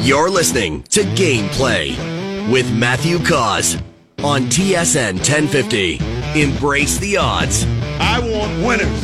You're listening to Gameplay with Matthew Cauz on TSN 1050. Embrace the odds. I want winners.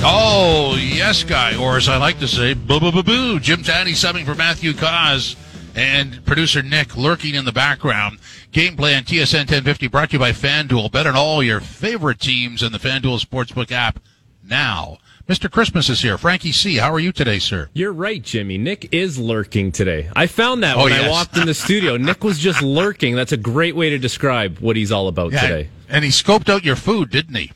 Oh, yes, guy, or as I like to say, boo boo boo boo. Jim Tatti subbing for Matthew Cauz and producer Nick lurking in the background. Gameplay on TSN 1050 brought to you by FanDuel. Bet on all your favorite teams in the FanDuel Sportsbook app now. Mr. Christmas is here. Frankie C., how are you today, sir? You're right, Jimmy. Nick is lurking today. I found that Oh, when I walked in the studio. Nick was just lurking. That's a great way to describe what he's all about today. And he scoped out your food, didn't he?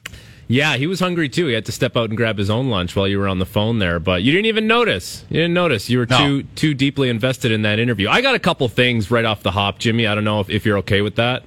Yeah, he was hungry too. He had to step out and grab his own lunch while you were on the phone there, but you didn't even notice. You didn't notice. You were No. too too deeply invested in that interview. I got a couple things right off the hop, Jimmy. I don't know if, if you're okay with that.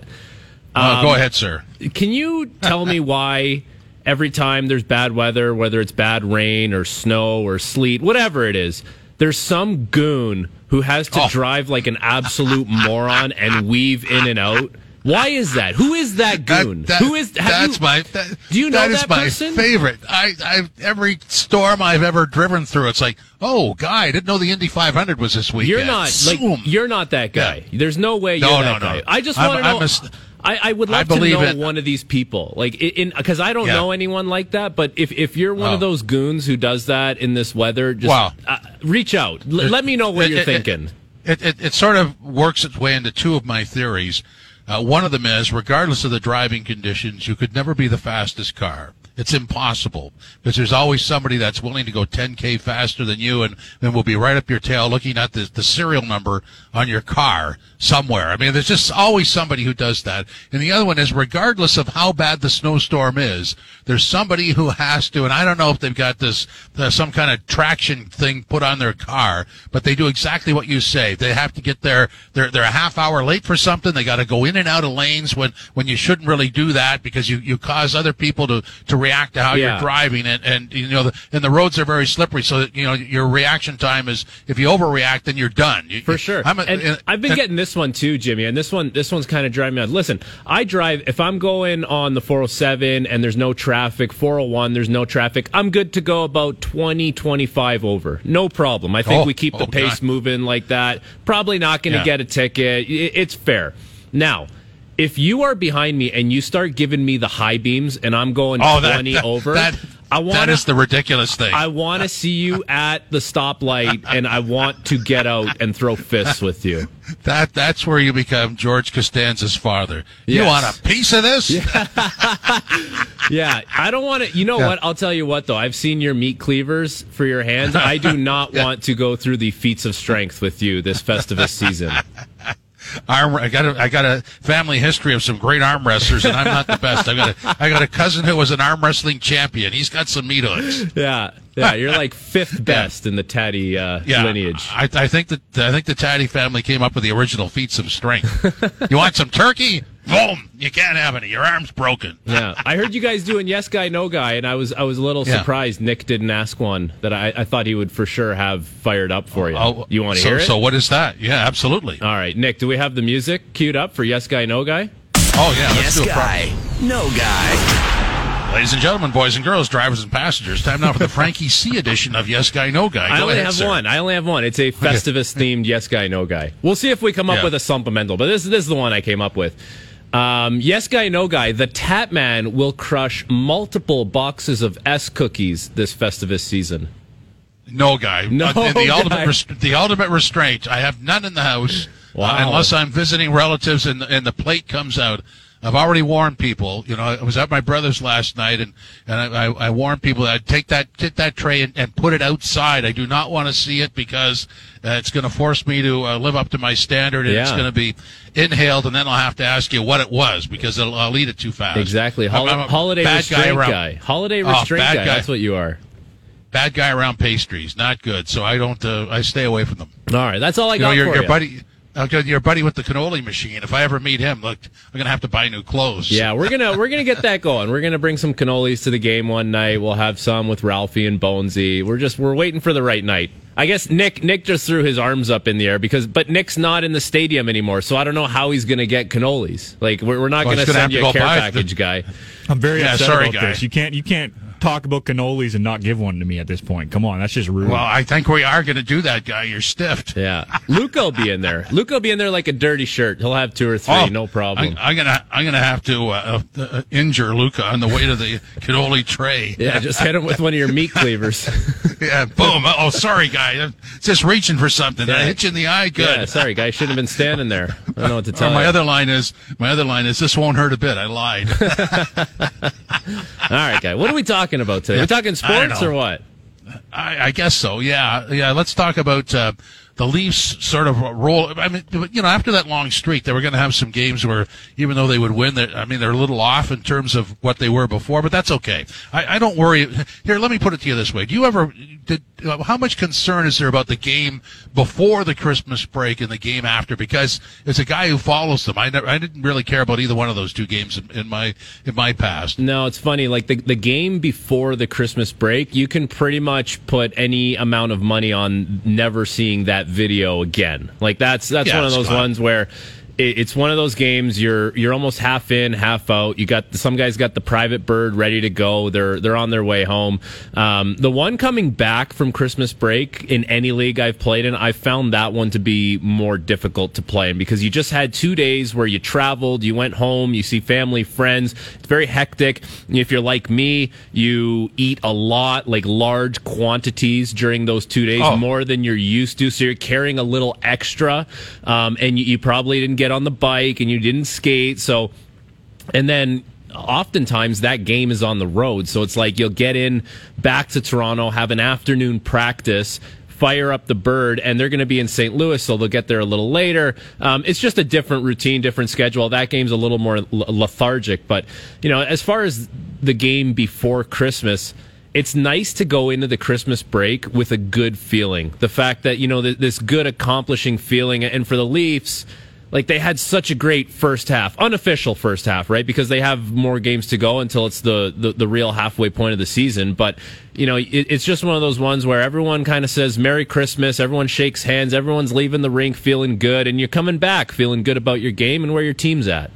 Uh, Um, go ahead, sir. Can you tell me why every time there's bad weather, whether it's bad rain or snow or sleet, whatever it is, there's some goon who has to Oh. drive like an absolute moron and weave in and out? Why is that? Who is that goon? That- that- who is? that's you- my. That, do you know that that my person? favorite. I, I every storm I've ever driven through, it's like, oh, guy, I didn't know the Indy 500 was this weekend. You're not like you're not that guy. There's no way No, you're no, that no. guy. I just want to I'm know. a s- I I would I love to know it. one of these people, like in because I don't Yeah. know anyone like that. But if if you're one Oh. of those goons who does that in this weather, just Wow. uh, reach out. L- let me know what It- you're it- thinking. It, it, it sort of works its way into two of my theories. Uh, one of them is, regardless of the driving conditions, you could never be the fastest car. It's impossible because there's always somebody that's willing to go 10k faster than you, and, and will be right up your tail looking at the, the serial number on your car somewhere. I mean, there's just always somebody who does that. And the other one is, regardless of how bad the snowstorm is, there's somebody who has to, and I don't know if they've got this uh, some kind of traction thing put on their car, but they do exactly what you say. They have to get there. They're they're a half hour late for something. They got to go in and out of lanes when when you shouldn't really do that because you you cause other people to to react to how Yeah. you're driving and and you know the, and the roads are very slippery. So that, you know your reaction time is if you overreact, then you're done. You- For sure. I'm a- and and- I've been and- getting this one too, Jimmy. And this one, this one's kind of driving me out. Listen, I drive if I'm going on the 407 and there's no traffic, 401 there's no traffic. I'm good to go about 20, 25 over, no problem. I think Oh, we keep the oh, pace God. moving like that. Probably not going to Yeah. get a ticket. It's fair. Now. If you are behind me and you start giving me the high beams and I'm going Oh, that, 20 that, over, that, I want that is the ridiculous thing. I want to see you at the stoplight and I want to get out and throw fists with you. that that's where you become George Costanza's father. You want a piece of this? Yeah, I don't want to. You know Yeah. what? I'll tell you what, though. I've seen your meat cleavers for your hands. I do not want to go through the feats of strength with you this Festivus season. Arm. I got a I got a family history of some great arm wrestlers, and I'm not the best. I got a I got a cousin who was an arm wrestling champion. He's got some meat hooks. Yeah, yeah. You're like fifth best in the Tatti uh, Yeah, lineage. I, I think that I think the Tatti family came up with the original feats of strength. you want some turkey? Boom! You can't have any. Your arm's broken. Yeah, I heard you guys doing yes guy no guy, and I was I was a little Yeah. surprised Nick didn't ask one that I, I thought he would for sure have fired up for you. Oh, you want to so, hear it? So what is that? Yeah, absolutely. All right, Nick, do we have the music queued up for yes guy no guy? Oh yeah, let's Yes do it. proper. guy. No guy. Ladies and gentlemen, boys and girls, drivers and passengers, time now for the Frankie C edition of Yes Guy No Guy. I only ahead, have sir. one. I only have one. It's a Festivus themed yes guy no guy. We'll see if we come up Yeah. with a supplemental, but this this is the one I came up with. Um, yes guy no guy. The Tap Man will crush multiple boxes of S cookies this Festivus season. No guy. No Uh, the, the guy. ultimate the ultimate restraint. I have none in the house uh, unless I'm visiting relatives and and the plate comes out. I've already warned people. You know, I was at my brother's last night, and and I, I, I warned people that I'd take that take that tray and, and put it outside. I do not want to see it because uh, it's going to force me to uh, live up to my standard, and it's going to be inhaled, and then I'll have to ask you what it was because it'll, I'll eat it too fast. Exactly. I'm- I'm holiday restraint around- guy. Holiday Oh, restraint bad guy. guy. That's what you are. Bad guy around pastries, not good. So I don't. Uh, I stay away from them. All right. That's all I You know, got your, for your you. buddy, okay, your buddy with the cannoli machine. If I ever meet him, look, I'm gonna have to buy new clothes. Yeah, we're gonna we're gonna get that going. We're gonna bring some cannolis to the game one night. We'll have some with Ralphie and Bonesy. We're just we're waiting for the right night. I guess Nick Nick just threw his arms up in the air because but Nick's not in the stadium anymore, so I don't know how he's gonna get cannolis. Like we're, we're not Well, gonna gonna send have you a care go buy the- package, guy. I'm very Yeah, upset sorry, about guy. this. You can't you can't talk about cannolis and not give one to me at this point. Come on, that's just rude. Well, I think we are going to do that, guy. You're stiffed. Yeah, Luca will be in there. Luca will be in there like a dirty shirt. He'll have two or three, Oh, no problem. I, am gonna I'm gonna have to uh, uh, injure Luca on the way to the cannoli tray. yeah, just hit him with one of your meat cleavers. Yeah, boom. Oh, sorry, guy. I'm just reaching for something. Did I hit you in the eye? Good. yeah, sorry, guy shouldn't have been standing there. I don't know what to Or tell my you. other line is my other line is this won't hurt a bit. I lied. All right, guy. What are we talking about today? We're talking sports or what? I, I guess so. Yeah, yeah. Let's talk about uh, the Leafs. Sort of roll. I mean, you know, after that long streak, they were going to have some games where, even though they would win, they I mean, they're a little off in terms of what they were before. But that's okay. I, I don't worry. Here, let me put it to you this way: Do you ever? Did, Uh, how much concern is there about the game before the Christmas break and the game after? Because as a guy who follows them, I never, I didn't really care about either one of those two games in, in my in my past. No, it's funny. Like the the game before the Christmas break, you can pretty much put any amount of money on never seeing that video again. Like that's that's Yeah, one of those ones where it's one of those games you're you're almost half in, half out. You got some guys got the private bird ready to go. They're they're on their way home. Um, the one coming back from Christmas break in any league I've played in, I found that one to be more difficult to play in because you just had two days where you traveled, you went home, you see family, friends. It's very hectic. If you're like me, you eat a lot, like large quantities during those two days, Oh. more than you're used to. So you're carrying a little extra, um, and you, you probably didn't get on the bike and you didn't skate. So, and then oftentimes that game is on the road. So it's like you'll get in back to Toronto, have an afternoon practice. Fire up the bird, and they're going to be in St. Louis, so they'll get there a little later. Um, it's just a different routine, different schedule. That game's a little more lethargic, but you know, as far as the game before Christmas, it's nice to go into the Christmas break with a good feeling. The fact that, you know, th- this good accomplishing feeling. And for the Leafs, like they had such a great first half, unofficial first half, right? Because they have more games to go until it's the, the, the real halfway point of the season. But, you know, it, it's just one of those ones where everyone kind of says Merry Christmas, everyone shakes hands, everyone's leaving the rink feeling good, and you're coming back feeling good about your game and where your team's at.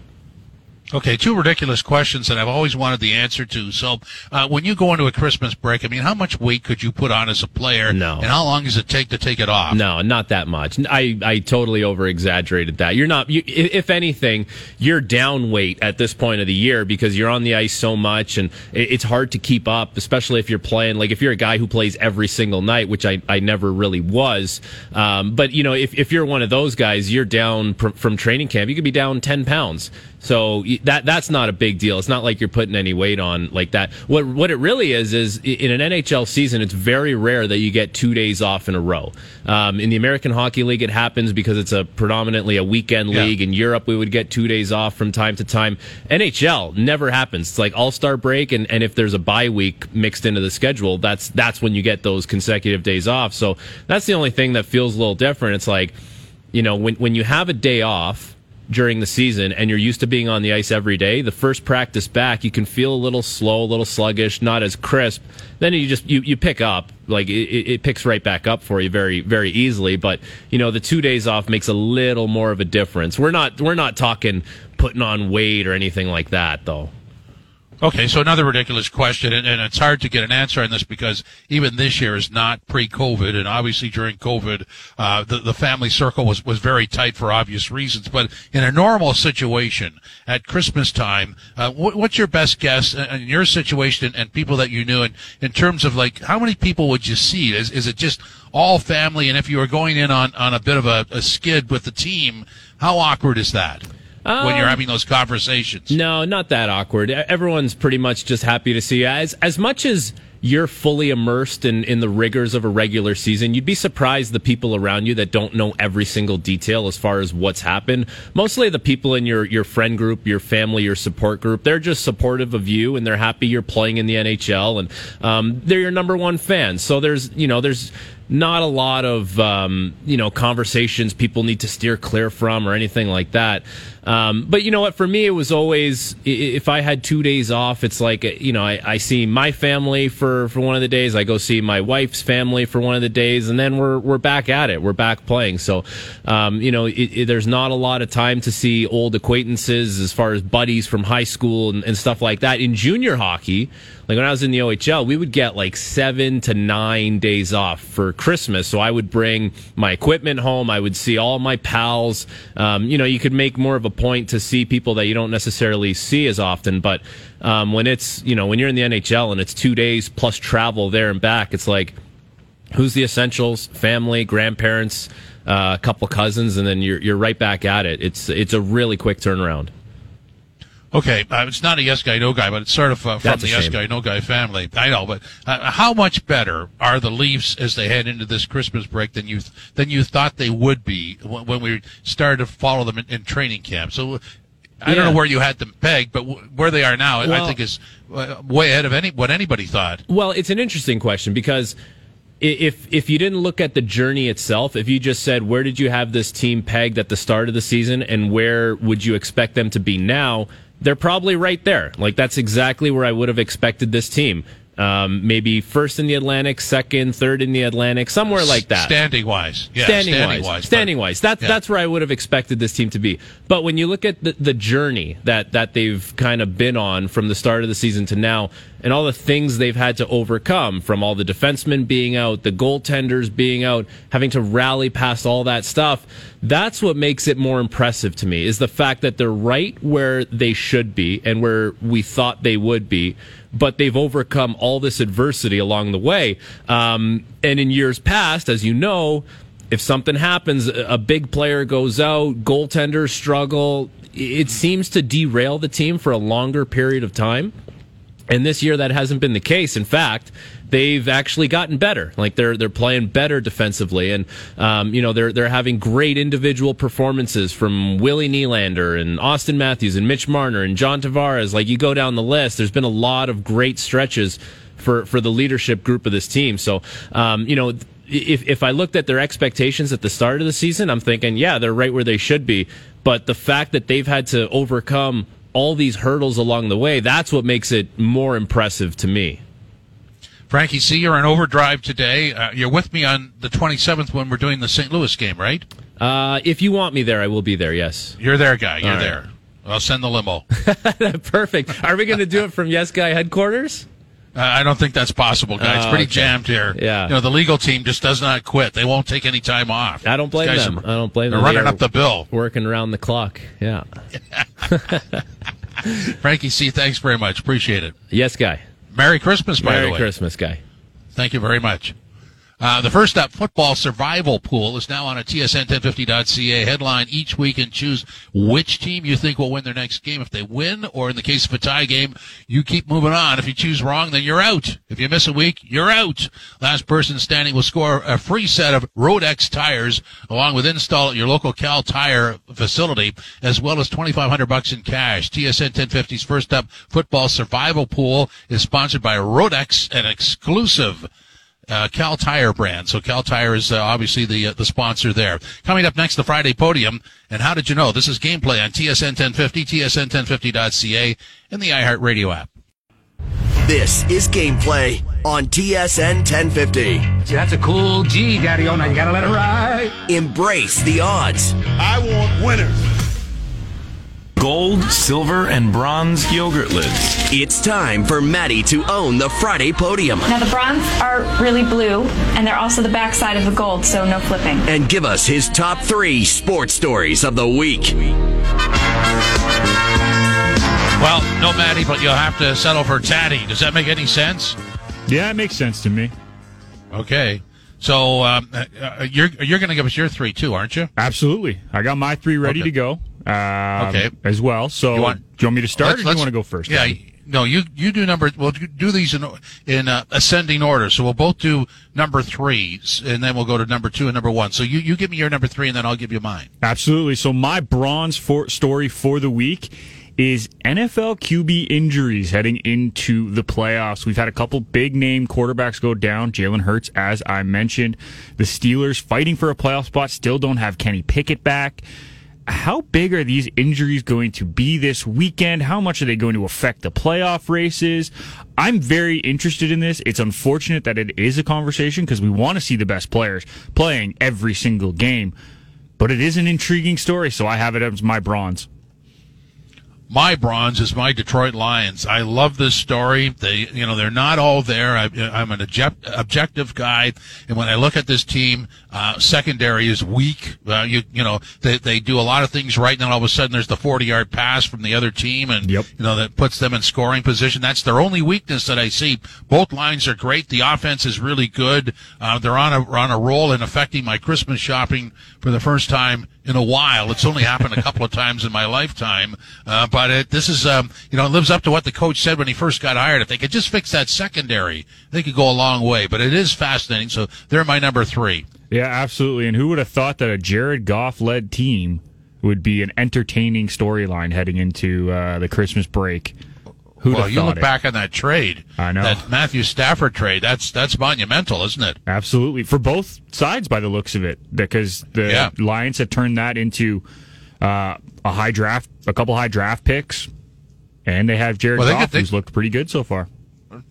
Okay, two ridiculous questions that I've always wanted the answer to. So, uh, when you go into a Christmas break, I mean, how much weight could you put on as a player? No. And how long does it take to take it off? No, not that much. I, I totally over exaggerated that. You're not, you, if anything, you're down weight at this point of the year because you're on the ice so much and it's hard to keep up, especially if you're playing, like if you're a guy who plays every single night, which I, I never really was. Um, but, you know, if, if you're one of those guys, you're down pr- from training camp, you could be down 10 pounds. So that that's not a big deal. It's not like you're putting any weight on like that. What what it really is is in an NHL season, it's very rare that you get two days off in a row. Um, in the American Hockey League, it happens because it's a predominantly a weekend Yeah. league. In Europe, we would get two days off from time to time. NHL never happens. It's like All Star break, and, and if there's a bye week mixed into the schedule, that's that's when you get those consecutive days off. So that's the only thing that feels a little different. It's like you know when when you have a day off during the season and you're used to being on the ice every day, the first practice back, you can feel a little slow, a little sluggish, not as crisp. Then you just you, you pick up like it, it picks right back up for you very very easily. But you know the two days off makes a little more of a difference. We're not we're not talking putting on weight or anything like that though. Okay, so another ridiculous question, and, and it's hard to get an answer on this because even this year is not pre-COVID, and obviously during COVID, uh, the, the family circle was, was very tight for obvious reasons. But in a normal situation at Christmas time, uh, what, what's your best guess in in your situation and, and people that you knew, in, in terms of like how many people would you see? Is is it just all family? And if you were going in on, on a bit of a, a skid with the team, how awkward is that? When you're Um, having those conversations. No, not that awkward. Everyone's pretty much just happy to see you. As as much as you're fully immersed in, in the rigors of a regular season, you'd be surprised the people around you that don't know every single detail as far as what's happened. Mostly the people in your, your friend group, your family, your support group, they're just supportive of you and they're happy you're playing in the NHL and um, they're your number one fans. So there's, you know, there's not a lot of um, you know conversations people need to steer clear from or anything like that. Um, but you know what? For me, it was always if I had two days off, it's like you know I, I, see my family for, for one of the days. I go see my wife's family for one of the days, and then we're we're back at it. We're back playing. So um, you know, it, it, there's not a lot of time to see old acquaintances as far as buddies from high school and, and stuff like that. In junior hockey, like when I was in the OHL, we would get like seven to nine days off for Christmas. So I would bring my equipment home. I would see all my pals. Um, you know, you could make more of a point to see people that you don't necessarily see as often. But um, when it's, you know, when you're in the NHL and it's two days plus travel there and back, it's like, who's the essentials? Family, grandparents, uh, a couple cousins, and then you're, you're right back at it. It's, it's a really quick turnaround. Okay, uh, it's not a yes guy no guy, but it's sort of uh, from the yes guy no guy family. I know, but uh, how much better are the Leafs as they head into this Christmas break than you th- than you thought they would be when, when we started to follow them in, in training camp? So. I yeah. don't know where you had them pegged, but w- where they are now, well, I think is uh, way ahead of any what anybody thought. Well, it's an interesting question because if if you didn't look at the journey itself, if you just said where did you have this team pegged at the start of the season and where would you expect them to be now, they're probably right there. Like that's exactly where I would have expected this team. Um, maybe first in the Atlantic, second, third in the Atlantic, somewhere like that. Standing wise, yeah, standing, standing wise, wise, standing wise. That's yeah. that's where I would have expected this team to be. But when you look at the, the journey that that they've kind of been on from the start of the season to now, and all the things they've had to overcome, from all the defensemen being out, the goaltenders being out, having to rally past all that stuff, that's what makes it more impressive to me. Is the fact that they're right where they should be and where we thought they would be but they've overcome all this adversity along the way. Um, and in years past, as you know, if something happens, a big player goes out, goaltenders struggle, it seems to derail the team for a longer period of time. And this year, that hasn't been the case. In fact, they've actually gotten better. Like they're they're playing better defensively, and um, you know they're they're having great individual performances from Willie Nylander and Auston Matthews and Mitch Marner and John Tavares. Like you go down the list, there's been a lot of great stretches for for the leadership group of this team. So um, you know. If, if I looked at their expectations at the start of the season, I'm thinking, yeah, they're right where they should be. But the fact that they've had to overcome all these hurdles along the way, that's what makes it more impressive to me. Frankie C, you're in overdrive today. Uh, you're with me on the 27th when we're doing the St. Louis game, right? Uh, if you want me there, I will be there, yes. You're there, guy. You're there. I'll send the limo. Perfect. Are we going to do it from Yes Guy headquarters? Uh, I don't think that's possible, guys. it's oh, pretty okay. jammed here. Yeah. You know, the legal team just does not quit. They won't take any time off. I don't blame them. Are, I don't blame them. They're running up the bill. Working around the clock. Yeah. Frankie C, thanks very much. Appreciate it. Yes, guy. Merry Christmas, by Merry the way. Merry Christmas, guy. Thank you very much. Uh, the first up football survival pool is now on a tsn1050.ca headline each week and choose which team you think will win their next game. If they win, or in the case of a tie game, you keep moving on. If you choose wrong, then you're out. If you miss a week, you're out. Last person standing will score a free set of Rodex tires along with install at your local Kal Tire facility, as well as 2500 bucks in cash. TSN 1050's first up football survival pool is sponsored by Rodex, an exclusive uh, Kal Tire brand. So Kal Tire is uh, obviously the uh, the sponsor there. Coming up next, the Friday podium. And how did you know? This is gameplay on TSN 1050, TSN1050.ca, and the iHeartRadio app. This is gameplay on TSN 1050. See, that's a cool G, Daddy. Oh, now you gotta let it ride. Embrace the odds. I want winners gold, silver, and bronze yogurt lids. It's time for Maddie to own the Friday podium. Now, the bronze are really blue, and they're also the backside of the gold, so no flipping. And give us his top three sports stories of the week. Well, no Maddie, but you'll have to settle for Tatti. Does that make any sense? Yeah, it makes sense to me. Okay. So um, uh, uh you're you're going to give us your three too, aren't you? Absolutely. I got my three ready okay. to go. Um, okay. As well. So you want, do you want me to start, let's, or do you want to go first? Yeah. No, you you do number. We'll do these in in uh, ascending order. So we'll both do number three, and then we'll go to number two and number one. So you you give me your number three, and then I'll give you mine. Absolutely. So my bronze for, story for the week is NFL QB injuries heading into the playoffs. We've had a couple big name quarterbacks go down. Jalen Hurts, as I mentioned. The Steelers fighting for a playoff spot still don't have Kenny Pickett back. How big are these injuries going to be this weekend? How much are they going to affect the playoff races? I'm very interested in this. It's unfortunate that it is a conversation because we want to see the best players playing every single game. But it is an intriguing story, so I have it as my bronze my bronze is my Detroit Lions. I love this story. They, you know, they're not all there. I, am an object, objective guy, and when I look at this team, uh, secondary is weak. Uh, you, you know, they, they do a lot of things right, and then all of a sudden there's the 40 yard pass from the other team, and yep. you know that puts them in scoring position. That's their only weakness that I see. Both lines are great. The offense is really good. Uh, they're on a on a roll and affecting my Christmas shopping for the first time in a while. It's only happened a couple of times in my lifetime, uh, but it, this is, um, you know, it lives up to what the coach said when he first got hired. If they could just fix that secondary, they could go a long way. But it is fascinating. So they're my number three. Yeah, absolutely. And who would have thought that a Jared Goff led team would be an entertaining storyline heading into uh, the Christmas break? Who'd well, you look it? back on that trade. I know that Matthew Stafford trade. That's that's monumental, isn't it? Absolutely for both sides, by the looks of it, because the yeah. Lions had turned that into uh, a high draft, a couple high draft picks, and they have Jared well, Goff, they, who's looked pretty good so far.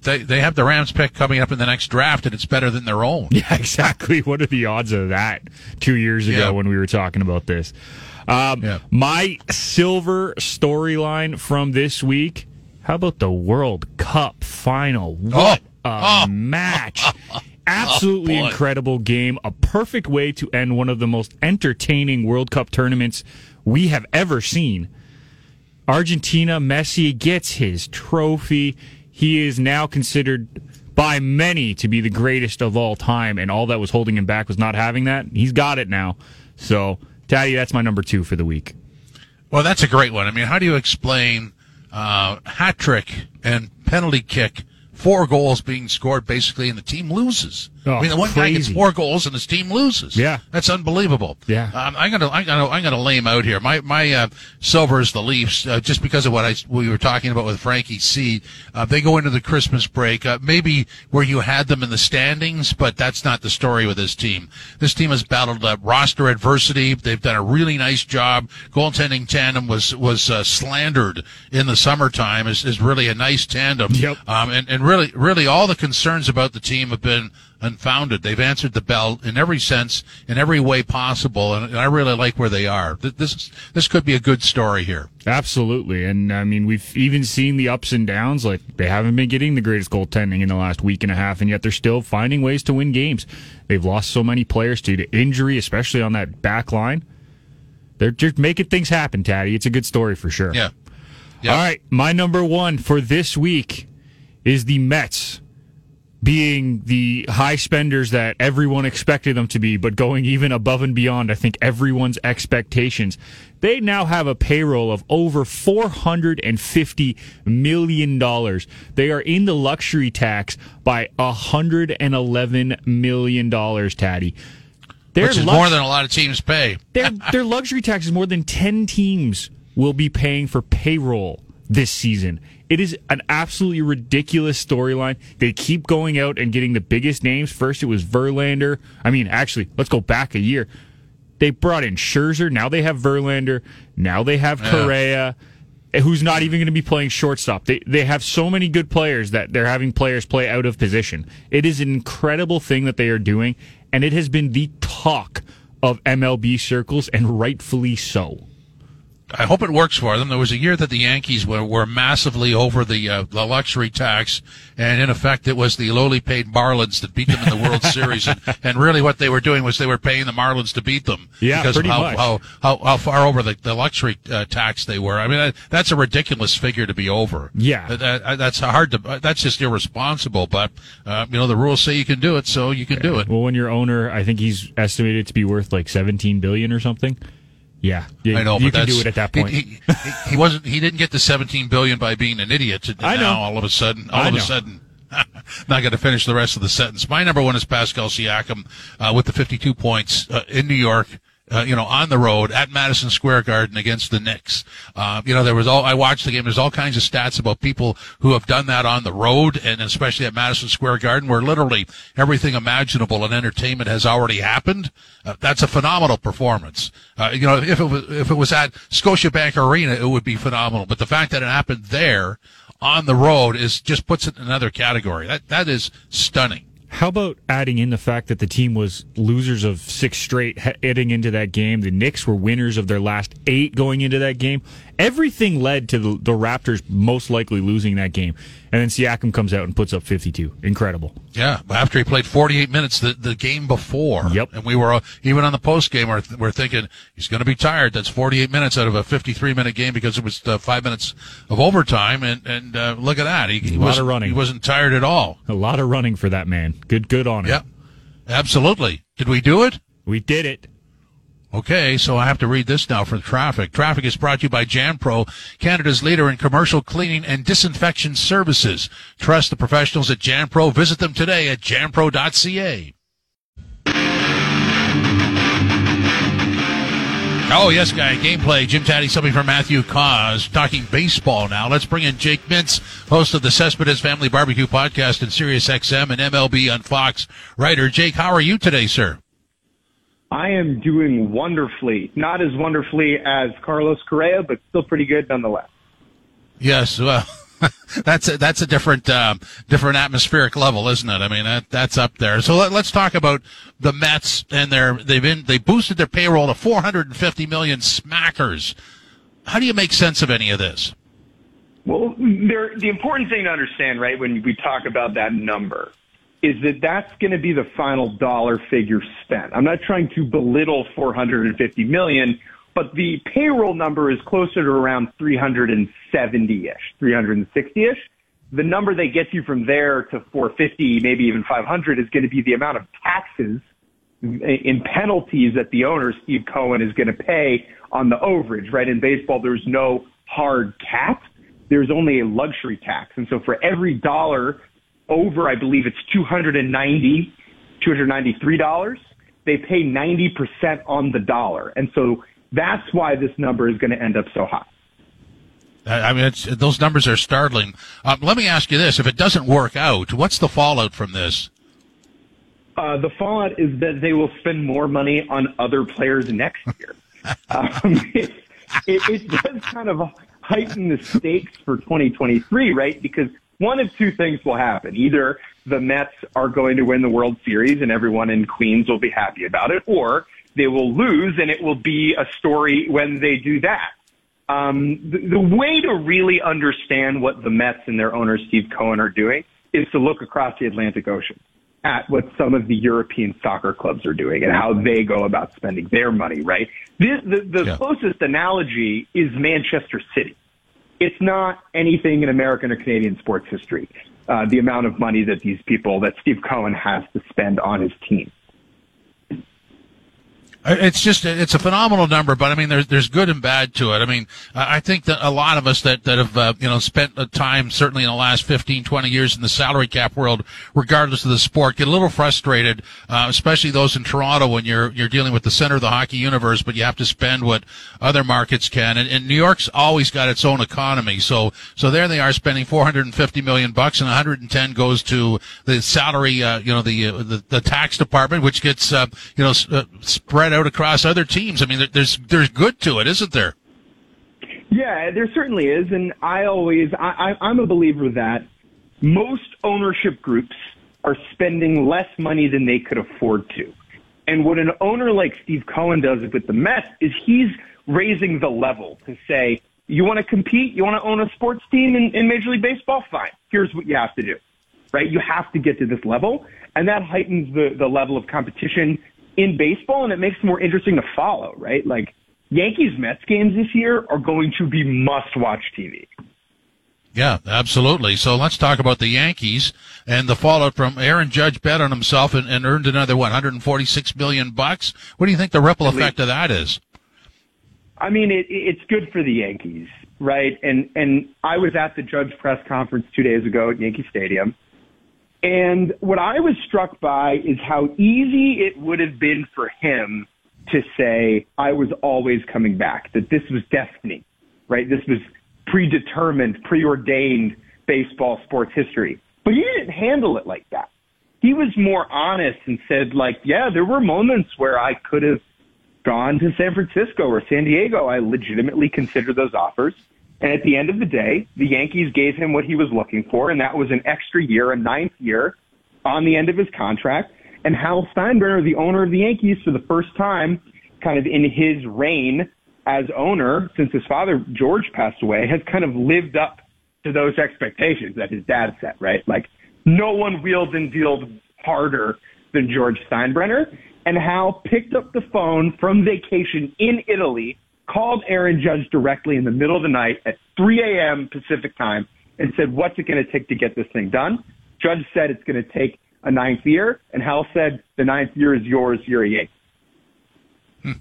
They they have the Rams pick coming up in the next draft, and it's better than their own. Yeah, exactly. What are the odds of that? Two years ago, yeah. when we were talking about this, um, yeah. my silver storyline from this week how about the World Cup final? What oh, a oh, match! Absolutely oh, incredible game. A perfect way to end one of the most entertaining World Cup tournaments we have ever seen. Argentina, Messi gets his trophy. He is now considered by many to be the greatest of all time, and all that was holding him back was not having that. He's got it now. So, Tatti, that's my number two for the week. Well, that's a great one. I mean, how do you explain uh, hat trick and penalty kick four goals being scored basically, and the team loses. Oh, I mean, the one crazy. guy gets four goals and his team loses. Yeah, that's unbelievable. Yeah, um, I'm gonna, I'm gonna, I'm gonna lay him out here. My, my uh, silver is the Leafs, uh, just because of what I we were talking about with Frankie C. Uh, they go into the Christmas break, uh, maybe where you had them in the standings, but that's not the story with this team. This team has battled uh, roster adversity. They've done a really nice job. Goaltending tandem was was uh, slandered in the summertime. is is really a nice tandem. Yep. Um, and and really, really, all the concerns about the team have been unfounded. They've answered the bell in every sense, in every way possible, and, I really like where they are. This this could be a good story here. Absolutely, and I mean we've even seen the ups and downs. Like they haven't been getting the greatest goaltending in the last week and a half, and yet they're still finding ways to win games. They've lost so many players due to injury, especially on that back line. They're just making things happen, Tatti. It's a good story for sure. Yeah. Yep. All right, my number one for this week is the Mets being the high spenders that everyone expected them to be, but going even above and beyond, I think, everyone's expectations. They now have a payroll of over $450 million. They are in the luxury tax by $111 million, Tatti. Their Which is lux- more than a lot of teams pay. their, their luxury tax is more than 10 teams will be paying for payroll this season. It is an absolutely ridiculous storyline. They keep going out and getting the biggest names. First, it was Verlander. I mean, actually, let's go back a year. They brought in Scherzer. Now they have Verlander. Now they have Correa, eh, who's not even going to be playing shortstop. They they have so many good players that they're having players play out of position. It is an incredible thing that they are doing, and it has been the talk of MLB circles, and rightfully so. I hope it works for them. There was a year that the Yankees were, were massively over the, uh, the luxury tax, and in effect, it was the lowly paid Marlins that beat them in the World Series. And, and, really, what they were doing was they were paying the Marlins to beat them yeah, because of how, much. how, how, how far over the, the luxury uh, tax they were. I mean, that, that's a ridiculous figure to be over. Yeah, that, that's hard to. That's just irresponsible. But uh, you know, the rules say you can do it, so you can do it. Well, when your owner, I think he's estimated to be worth like seventeen billion or something. Yeah, I know. You can do it at that point. He, he, he, wasn't. He didn't get the 17 billion by being an idiot. I know. Now, all of a sudden, all I of know. a sudden, not going to finish the rest of the sentence. My number one is Pascal Siakam uh, with the 52 points uh, in New York uh, you know, on the road at Madison Square Garden against the Knicks. Uh, you know, there was all, I watched the game. There's all kinds of stats about people who have done that on the road and especially at Madison Square Garden where literally everything imaginable in entertainment has already happened. Uh, that's a phenomenal performance. Uh, you know, if it was, if it was at Scotiabank Arena, it would be phenomenal. But the fact that it happened there on the road is just puts it in another category. That, that is stunning. How about adding in the fact that the team was losers of six straight heading into that game? The Knicks were winners of their last eight going into that game. Everything led to the, the Raptors most likely losing that game. And then Siakam comes out and puts up 52. Incredible. Yeah, after he played 48 minutes the, the game before. Yep. And we were, uh, even on the post game, we're, we're thinking he's going to be tired. That's 48 minutes out of a 53 minute game because it was uh, five minutes of overtime. And, and uh, look at that. He, he a lot of running. He wasn't tired at all. A lot of running for that man. Good, good on him. Yep. Absolutely. Did we do it? We did it. Okay, so I have to read this now for traffic. Traffic is brought to you by Janpro, Canada's leader in commercial cleaning and disinfection services. Trust the professionals at Janpro. Visit them today at janpro.ca. Oh, yes, guy. Gameplay. Jim Tatti, something from Matthew Cauz. Talking baseball now. Let's bring in Jake Mintz, host of the Cespedes Family Barbecue Podcast and Sirius XM and MLB on Fox. Writer, Jake, how are you today, sir? I am doing wonderfully. Not as wonderfully as Carlos Correa, but still pretty good nonetheless. Yes, well, that's a, that's a different um, different atmospheric level, isn't it? I mean, that that's up there. So let, us talk about the Mets and their they've been they boosted their payroll to 450 million smackers. How do you make sense of any of this? Well, the important thing to understand, right, when we talk about that number, is that that's going to be the final dollar figure spent. I'm not trying to belittle 450 million, but the payroll number is closer to around 370-ish, 360-ish. The number they get you from there to 450, maybe even 500 is going to be the amount of taxes in penalties that the owner, Steve Cohen, is going to pay on the overage, right? In baseball, there's no hard cap. There's only a luxury tax. And so for every dollar over, I believe it's 290, $293. They pay 90% on the dollar. And so that's why this number is going to end up so high. I mean, those numbers are startling. Um, let me ask you this: If it doesn't work out, what's the fallout from this? Uh, the fallout is that they will spend more money on other players next year. um, it, it, it does kind of heighten the stakes for 2023, right? Because one of two things will happen. Either the Mets are going to win the World Series and everyone in Queens will be happy about it, or they will lose and it will be a story when they do that. Um, the, the way to really understand what the Mets and their owner Steve Cohen are doing is to look across the Atlantic Ocean at what some of the European soccer clubs are doing and how they go about spending their money, right? The, the, the yeah. closest analogy is Manchester City it's not anything in American or Canadian sports history. Uh, the amount of money that these people, that Steve Cohen has to spend on his team. It's just it's a phenomenal number, but I mean there's there's good and bad to it. I mean I think that a lot of us that that have uh, you know spent time certainly in the last 15 20 years in the salary cap world regardless of the sport get a little frustrated, uh, especially those in Toronto when you're you're dealing with the center of the hockey universe, but you have to spend what other markets can. And, and New York's always got its own economy, so so there they are spending 450 million bucks, and 110 goes to the salary, uh, you know the, uh, the, the tax department, which gets uh, you know uh, spread out across other teams. I mean, there's there's good to it, isn't there? Yeah, there certainly is, and I always I, I'm a believer that most ownership groups are spending less money than they could afford to. And what an owner like Steve Cohen does with the Mets is he's raising the level to say, you want to compete? You want to own a sports team in, in Major League Baseball? Fine. Here's what you have to do. Right? You have to get to this level. And that heightens the, the level of competition in baseball and it makes it more interesting to follow, right? Like Yankees Mets games this year are going to be must watch TV. Yeah, absolutely. So let's talk about the Yankees and the fallout from Aaron Judge bet on himself and, and earned another what 146 million bucks. What do you think the ripple effect of that is? I mean, it, it's good for the Yankees, right? And and I was at the Judge press conference two days ago at Yankee Stadium, and what I was struck by is how easy it would have been for him to say I was always coming back, that this was destiny, right? This was predetermined, preordained baseball sports history. But he didn't handle it like that. He was more honest and said, like, yeah, there were moments where I could have gone to San Francisco or San Diego. I legitimately considered those offers. And at the end of the day, the Yankees gave him what he was looking for, and that was an extra year, a ninth year on the end of his contract. And Hal Steinbrenner, the owner of the Yankees, for the first time, kind of in his reign as owner since his father George passed away, has kind of lived up to those expectations that his dad set, right? Like no one wheeled and dealed harder than George Steinbrenner. And Hal picked up the phone from vacation in Italy, called Aaron Judge directly in the middle of the night at 3 a.m. Pacific time and said, what's it going to take to get this thing done? Judge said it's going to take a ninth year, and Hal said the ninth year is yours. You're a Yankee. Hmm.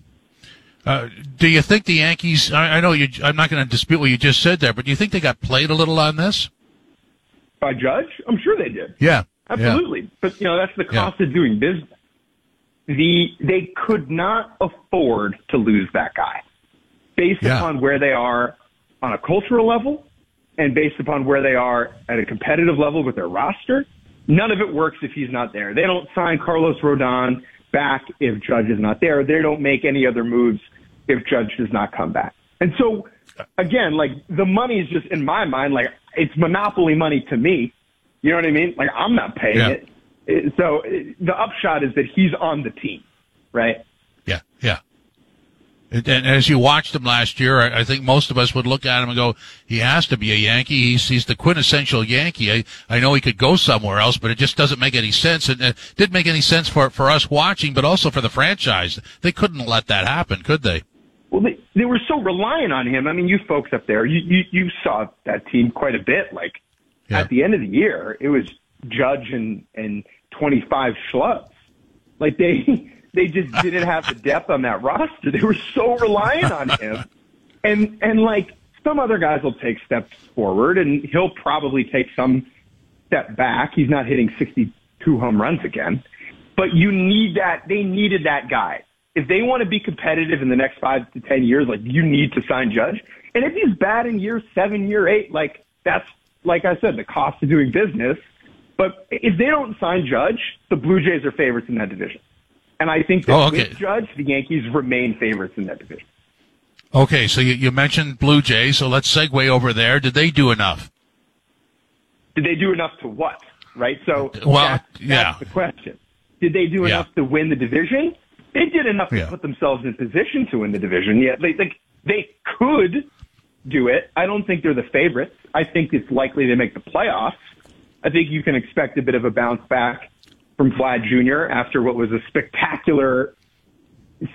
Uh, do you think the Yankees? I, I know you. I'm not going to dispute what you just said there, but do you think they got played a little on this? By Judge, I'm sure they did. Yeah, absolutely. Yeah. But you know that's the cost yeah. of doing business. The they could not afford to lose that guy, based yeah. upon where they are on a cultural level, and based upon where they are at a competitive level with their roster None of it works if he's not there. They don't sign Carlos Rodon back if Judge is not there. They don't make any other moves if Judge does not come back. And so, again, like the money is just in my mind, like it's monopoly money to me. You know what I mean? Like I'm not paying yeah. it. So the upshot is that he's on the team, right? Yeah, yeah. And as you watched him last year, I think most of us would look at him and go, he has to be a Yankee. He's, he's the quintessential Yankee. I, I know he could go somewhere else, but it just doesn't make any sense. And it didn't make any sense for, for us watching, but also for the franchise. They couldn't let that happen, could they? Well, they, they were so reliant on him. I mean, you folks up there, you, you, you saw that team quite a bit. Like yeah. at the end of the year, it was Judge and, and 25 schlubs. Like they, they just didn't have the depth on that roster. They were so reliant on him. And and like some other guys will take steps forward and he'll probably take some step back. He's not hitting 62 home runs again. But you need that they needed that guy. If they want to be competitive in the next 5 to 10 years, like you need to sign Judge. And if he's bad in year 7, year 8, like that's like I said, the cost of doing business. But if they don't sign Judge, the Blue Jays are favorites in that division. And I think that oh, okay. with Judge, the Yankees remain favorites in that division. Okay, so you, you mentioned Blue Jays, so let's segue over there. Did they do enough? Did they do enough to what? Right? So well, that's, yeah. the question. Did they do enough yeah. to win the division? They did enough yeah. to put themselves in position to win the division. Yeah, they like they could do it. I don't think they're the favorites. I think it's likely they make the playoffs. I think you can expect a bit of a bounce back from Vlad Jr. after what was a spectacular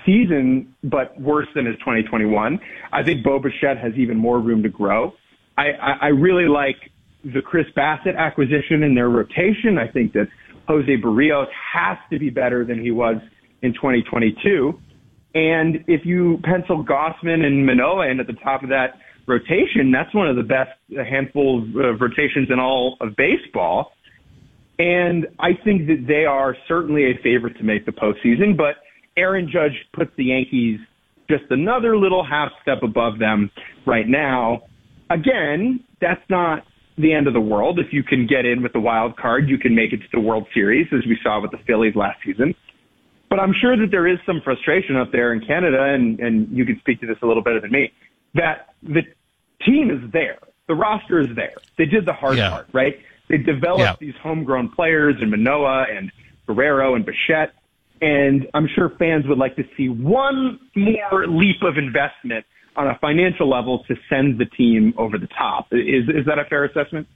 season, but worse than his 2021. I think Bo Bichette has even more room to grow. I, I, I really like the Chris Bassitt acquisition in their rotation. I think that Jose Berrios has to be better than he was in 2022. And if you pencil Gausman and Manoah in at the top of that rotation, that's one of the best handful of uh, rotations in all of baseball. And I think that they are certainly a favorite to make the postseason, but Aaron Judge puts the Yankees just another little half step above them right now. Again, that's not the end of the world. If you can get in with the wild card, you can make it to the World Series, as we saw with the Phillies last season. But I'm sure that there is some frustration up there in Canada, and, and you can speak to this a little better than me, that the team is there. The roster is there. They did the hard yeah. part, right? They developed yeah. these homegrown players in Manoah and Guerrero and Bichette. And I'm sure fans would like to see one more leap of investment on a financial level to send the team over the top. Is, is that a fair assessment?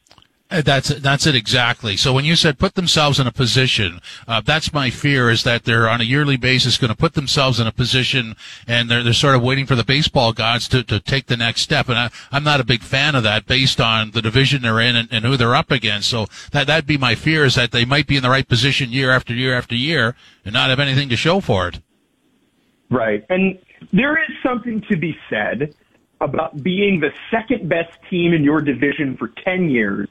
Uh, that's that's it exactly. So when you said put themselves in a position, uh, that's my fear is that they're on a yearly basis going to put themselves in a position, and they're they're sort of waiting for the baseball gods to, to take the next step. And I, I'm not a big fan of that based on the division they're in and, and who they're up against. So that that'd be my fear is that they might be in the right position year after year after year and not have anything to show for it. Right, and there is something to be said about being the second best team in your division for ten years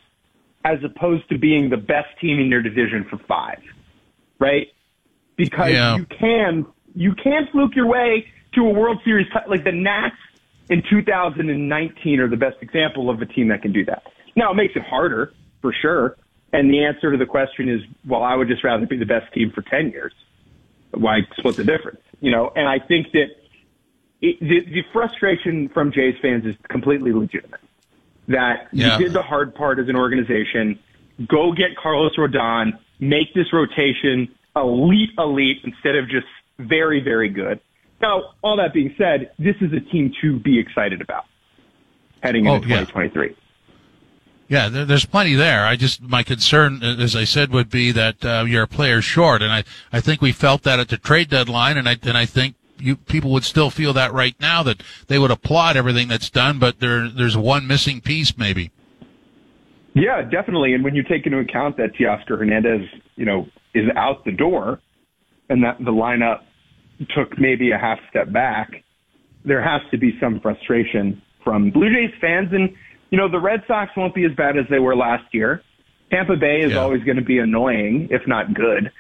as opposed to being the best team in your division for five, right? Because yeah. you can You can't fluke your way to a World Series. Like the Nats in 2019 are the best example of a team that can do that. Now it makes it harder for sure. And the answer to the question is, well, I would just rather be the best team for 10 years. Why split the difference? You know, and I think that it, the, the frustration from Jays fans is completely legitimate. That yeah. you did the hard part as an organization. Go get Carlos Rodon, make this rotation elite, elite instead of just very, very good. Now, all that being said, this is a team to be excited about heading into oh, yeah. 2023. Yeah, there, there's plenty there. I just my concern, as I said, would be that uh, you're a player short, and I, I think we felt that at the trade deadline, and I and I think you people would still feel that right now that they would applaud everything that's done, but there there's one missing piece maybe. Yeah, definitely. And when you take into account that Teoscar Hernandez, you know, is out the door, and that the lineup took maybe a half step back, there has to be some frustration from Blue Jays fans and you know, the Red Sox won't be as bad as they were last year. Tampa Bay is yeah. always going to be annoying, if not good.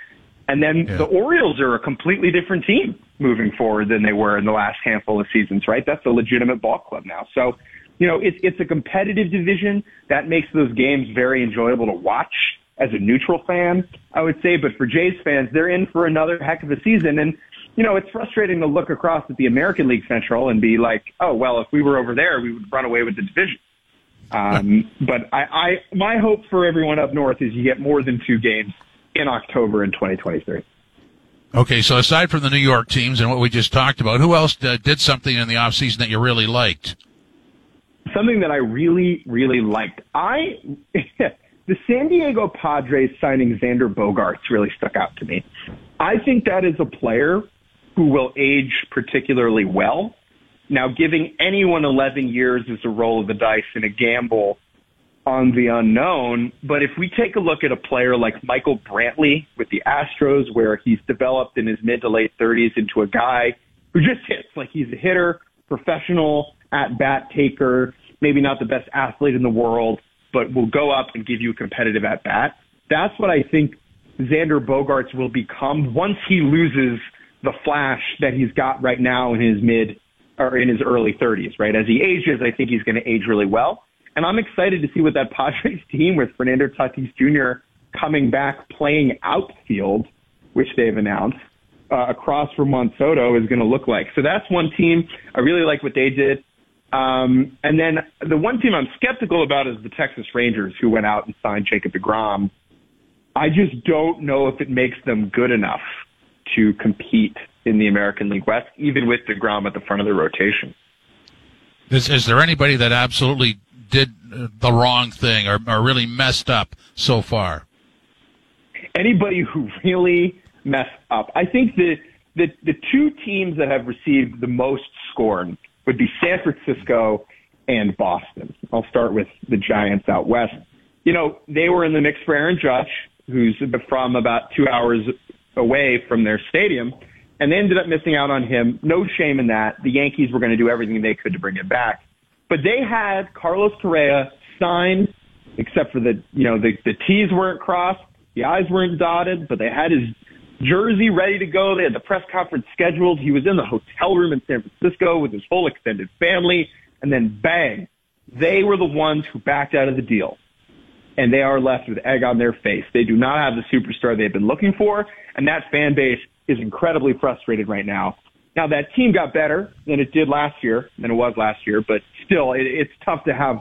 And then yeah. the Orioles are a completely different team moving forward than they were in the last handful of seasons, right? That's a legitimate ball club now. So, you know, it's, it's a competitive division that makes those games very enjoyable to watch as a neutral fan, I would say. But for Jays fans, they're in for another heck of a season. And, you know, it's frustrating to look across at the American League Central and be like, oh, well, if we were over there, we would run away with the division. Um, but I, I, my hope for everyone up north is you get more than two games in October in 2023. Okay, so aside from the New York teams and what we just talked about, who else uh, did something in the offseason that you really liked? Something that I really, really liked. I the San Diego Padres signing Xander Bogaerts really stuck out to me. I think that is a player who will age particularly well. Now, giving anyone 11 years is a roll of the dice and a gamble on the unknown. But if we take a look at a player like Michael Brantley with the Astros, where he's developed in his mid to late 30s into a guy who just hits like he's a hitter, professional at bat taker, maybe not the best athlete in the world, but will go up and give you a competitive at bat. That's what I think Xander Bogaerts will become once he loses the flash that he's got right now in his mid or in his early 30s, right? As he ages, I think he's going to age really well. And I'm excited to see what that Padres team with Fernando Tatis Jr. coming back playing outfield, which they've announced, uh, across from Juan Soto is going to look like. So that's one team. I really like what they did. Um, and then the one team I'm skeptical about is the Texas Rangers, who went out and signed Jacob DeGrom. I just don't know if it makes them good enough to compete in the American League West, even with DeGrom at the front of the rotation. Is, is there anybody that absolutely did the wrong thing or, or really messed up so far? Anybody who really messed up. I think the, the, the two teams that have received the most scorn would be San Francisco and Boston. I'll start with the Giants out west. You know, they were in the mix for Aaron Judge, who's from about two hours away from their stadium and they ended up missing out on him. No shame in that. The Yankees were going to do everything they could to bring him back. But they had Carlos Correa signed, except for the, you know, the, the T's weren't crossed, the I's weren't dotted, but they had his jersey ready to go. They had the press conference scheduled. He was in the hotel room in San Francisco with his whole extended family. And then bang, they were the ones who backed out of the deal. And they are left with egg on their face. They do not have the superstar they've been looking for. And that fan base is incredibly frustrated right now. Now that team got better than it did last year, than it was last year, but still, it, it's tough to have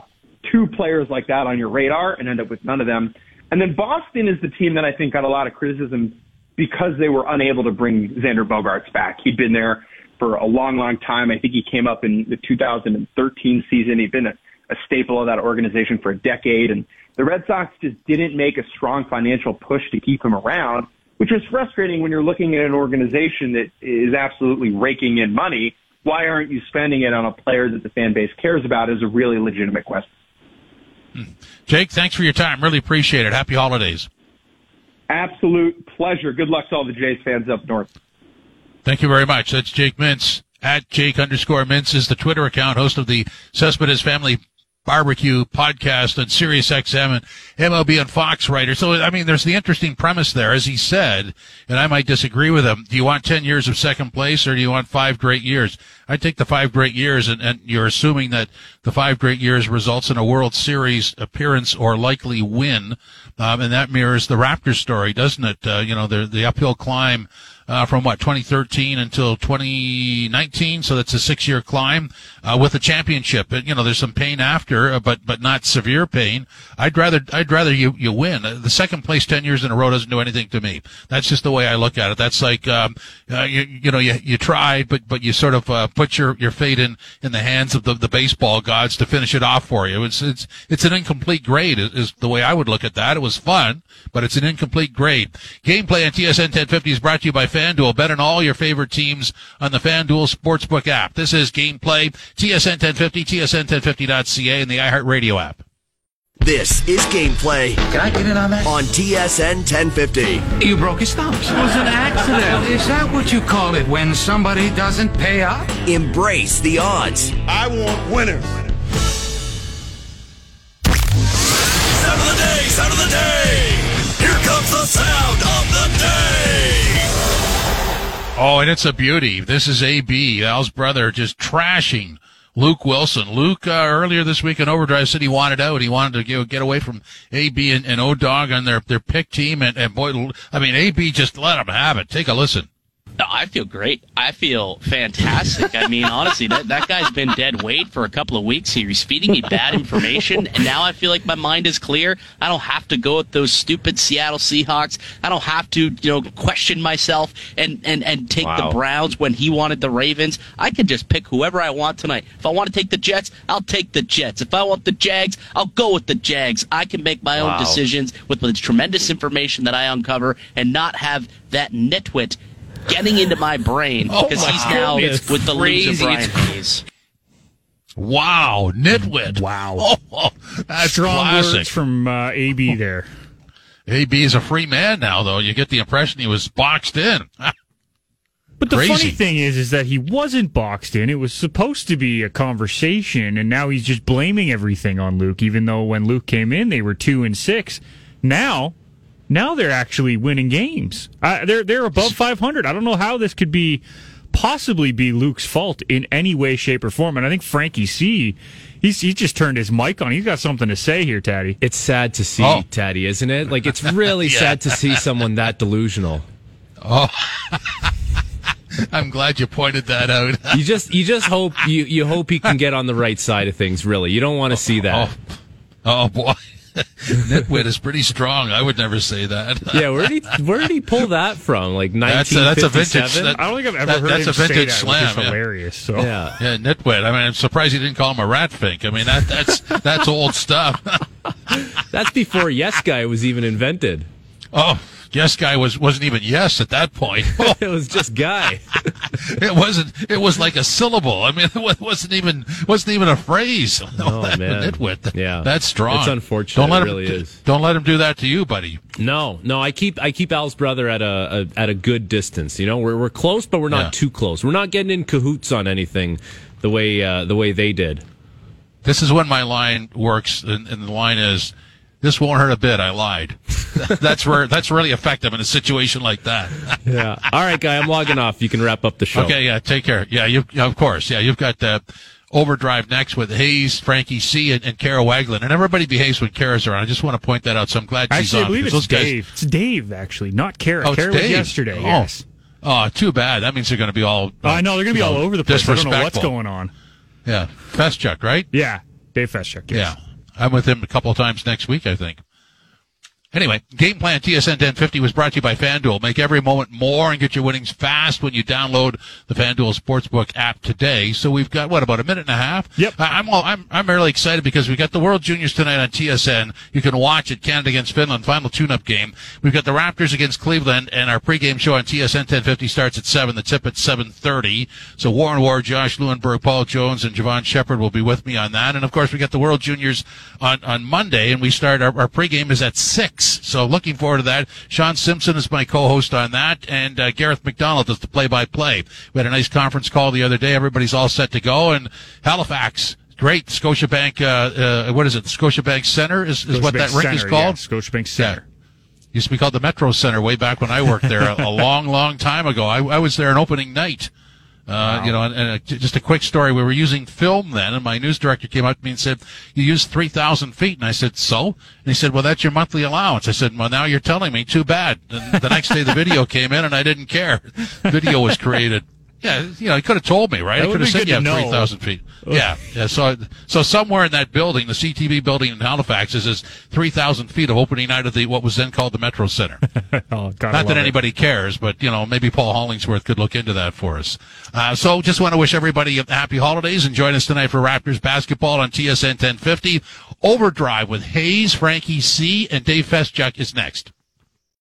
two players like that on your radar and end up with none of them. And then Boston is the team that I think got a lot of criticism because they were unable to bring Xander Bogaerts back. He'd been there for a long, long time. I think he came up in the 2013 season. He'd been a, a staple of that organization for a decade. And the Red Sox just didn't make a strong financial push to keep him around which is frustrating when you're looking at an organization that is absolutely raking in money. Why aren't you spending it on a player that the fan base cares about is a really legitimate question. Hmm. Jake, thanks for your time. Really appreciate it. Happy holidays. Absolute pleasure. Good luck to all the Jays fans up north. Thank you very much. That's Jake Mintz. At Jake underscore Mintz is the Twitter account, host of the Cespedes Family barbecue podcast on Sirius XM and MLB and Fox writer. So, I mean, there's the interesting premise there. As he said, and I might disagree with him, do you want 10 years of second place or do you want five great years? I take the five great years and, and you're assuming that the five great years results in a World Series appearance or likely win. Um, and that mirrors the Raptors story, doesn't it? Uh, you know, the, the uphill climb uh, from what 2013 until 2019. So that's a six-year climb uh, with a championship. And, you know, there's some pain after, uh, but but not severe pain. I'd rather I'd rather you you win. Uh, the second place ten years in a row doesn't do anything to me. That's just the way I look at it. That's like um, uh, you you know you you tried, but but you sort of uh, put your your fate in in the hands of the the baseball gods to finish it off for you. It's it's it's an incomplete grade is, is the way I would look at that. It was fun, but it's an incomplete grade. Gameplay on TSN 1050 is brought to you by FanDuel. Bet on all your favorite teams on the FanDuel Sportsbook app. This is Gameplay, TSN 1050, TSN1050.ca, and the iHeartRadio app. This is Gameplay. Can I get in on that? On TSN 1050. You broke his thumbs. It was an accident. Is that what you call it when somebody doesn't pay up? Embrace the odds. I want winners. Sound of the day, sound of the day. Here comes the sound of the day. Oh, and it's a beauty. This is AB, Al's brother, just trashing Luke Wilson. Luke, uh, earlier this week in Overdrive said he wanted out. He wanted to get, get away from AB and, and O-Dog on their, their pick team. And, and boy, I mean, AB just let him have it. Take a listen. No, I feel great. I feel fantastic. I mean, honestly, that, that guy's been dead weight for a couple of weeks here. He's feeding me bad information, and now I feel like my mind is clear. I don't have to go with those stupid Seattle Seahawks. I don't have to, you know, question myself and, and, and take wow. the Browns when he wanted the Ravens. I can just pick whoever I want tonight. If I want to take the Jets, I'll take the Jets. If I want the Jags, I'll go with the Jags. I can make my wow. own decisions with the tremendous information that I uncover and not have that nitwit getting into my brain because oh he's now goodness. with the Crazy. loser Brian Hayes. Wow, nitwit! Wow, oh, oh, that's strong classic. words from uh, AB there. AB is a free man now, though. You get the impression he was boxed in. But the Crazy. funny thing is, is that he wasn't boxed in. It was supposed to be a conversation, and now he's just blaming everything on Luke. Even though when Luke came in, they were two and six. Now now they're actually winning games. Uh, they're they're above 500. I don't know how this could be possibly be Luke's fault in any way, shape, or form. And I think Frankie C. He's he just turned his mic on. He's got something to say here, Tatti. It's sad to see, oh. Tatti, isn't it? Like it's really yeah. sad to see someone that delusional. Oh. I'm glad you pointed that out. you just you just hope you you hope he can get on the right side of things. Really, you don't want to see that. Oh, oh boy. Nitwit is pretty strong. I would never say that. yeah, where did he where did he pull that from? Like nineteen that's, a, vintage. That, I don't think I've ever that, heard that's him a vintage say that, slam. Yeah. hilarious. So yeah, yeah, Nitwit. I mean, I'm surprised he didn't call him a rat fink. I mean, that that's that's old stuff. that's before Yes Guy was even invented. Oh, yes guy was wasn't even yes at that point. it was just guy. It wasn't. It was like a syllable. I mean, it wasn't even wasn't even a phrase. Oh man, nitwit. Yeah, that's strong. It's unfortunate. Don't let it really him, is. Don't let him do that to you, buddy. No, no. I keep I keep Al's brother at a, a at a good distance. You know, we're we're close, but we're not yeah. too close. We're not getting in cahoots on anything the way uh, the way they did. This is when my line works, and, and the line is this won't hurt a bit. I lied. that's where that's really effective in a situation like that. yeah. All right, guy. I'm logging off. You can wrap up the show. Okay. Yeah. Take care. Yeah. You. Yeah, of course. Yeah. You've got the overdrive next with Hayes, Frankie C, and, and Kara Wagland, and everybody behaves when Kara's around. I just want to point that out. So I'm glad she's actually, on. I believe it's Dave. Guys... It's Dave actually, not Kara. Oh, Kara Dave. was yesterday. Oh. Yes. Oh, too bad. That means they're going to be all. Uh, I know they're going to be all over the place. I don't know what's going on. Yeah, Feschuk, right? Yeah, Dave Feschuk. Yes. Yeah, I'm with him a couple of times next week. I think. Anyway, Game Plan TSN 1050 was brought to you by FanDuel. Make every moment more and get your winnings fast when you download the FanDuel Sportsbook app today. So we've got, what, about a minute and a half? Yep. I'm, all, I'm, I'm really excited because we got the World Juniors tonight on TSN. You can watch it, Canada against Finland, final tune-up game. We've got the Raptors against Cleveland, and our pregame show on TSN 1050 starts at 7. The tip at 7.30. So Warren Ward, Josh Lewenberg, Paul Jones, and Jevohn Shepherd will be with me on that. And of course, we got the World Juniors on, on Monday, and we start, our, our pregame is at 6. So looking forward to that. Sean Simpson is my co-host on that, and uh, Gareth McDonald does the play-by-play. We had a nice conference call the other day. Everybody's all set to go, and Halifax great Scotiabank. Uh, uh, what is it? Scotiabank Center is, is what that rink is called. Yeah, Scotiabank Center. Used to be called the Metro Center way back when I worked there a, a long, long time ago. I, I was there on opening night. Uh, You know, and, and uh, just a quick story. We were using film then, and my news director came up to me and said, "You used three thousand feet." And I said, "So?" And he said, "Well, that's your monthly allowance." I said, "Well, now you're telling me. Too bad." And the next day, the video came in, and I didn't care. Video was created. Yeah, you know, he could have told me, right? That I could have said you have three thousand feet. Yeah, yeah. So, so somewhere in that building, the CTV building in Halifax, is is three thousand feet of opening night of the what was then called the Metro Center. oh, Not that it. anybody cares, but you know, maybe Paul Hollingsworth could look into that for us. Uh, so, just want to wish everybody a happy holidays and join us tonight for Raptors basketball on TSN 1050. Overdrive with Hayes, Frankie C, and Dave Feschuk is next.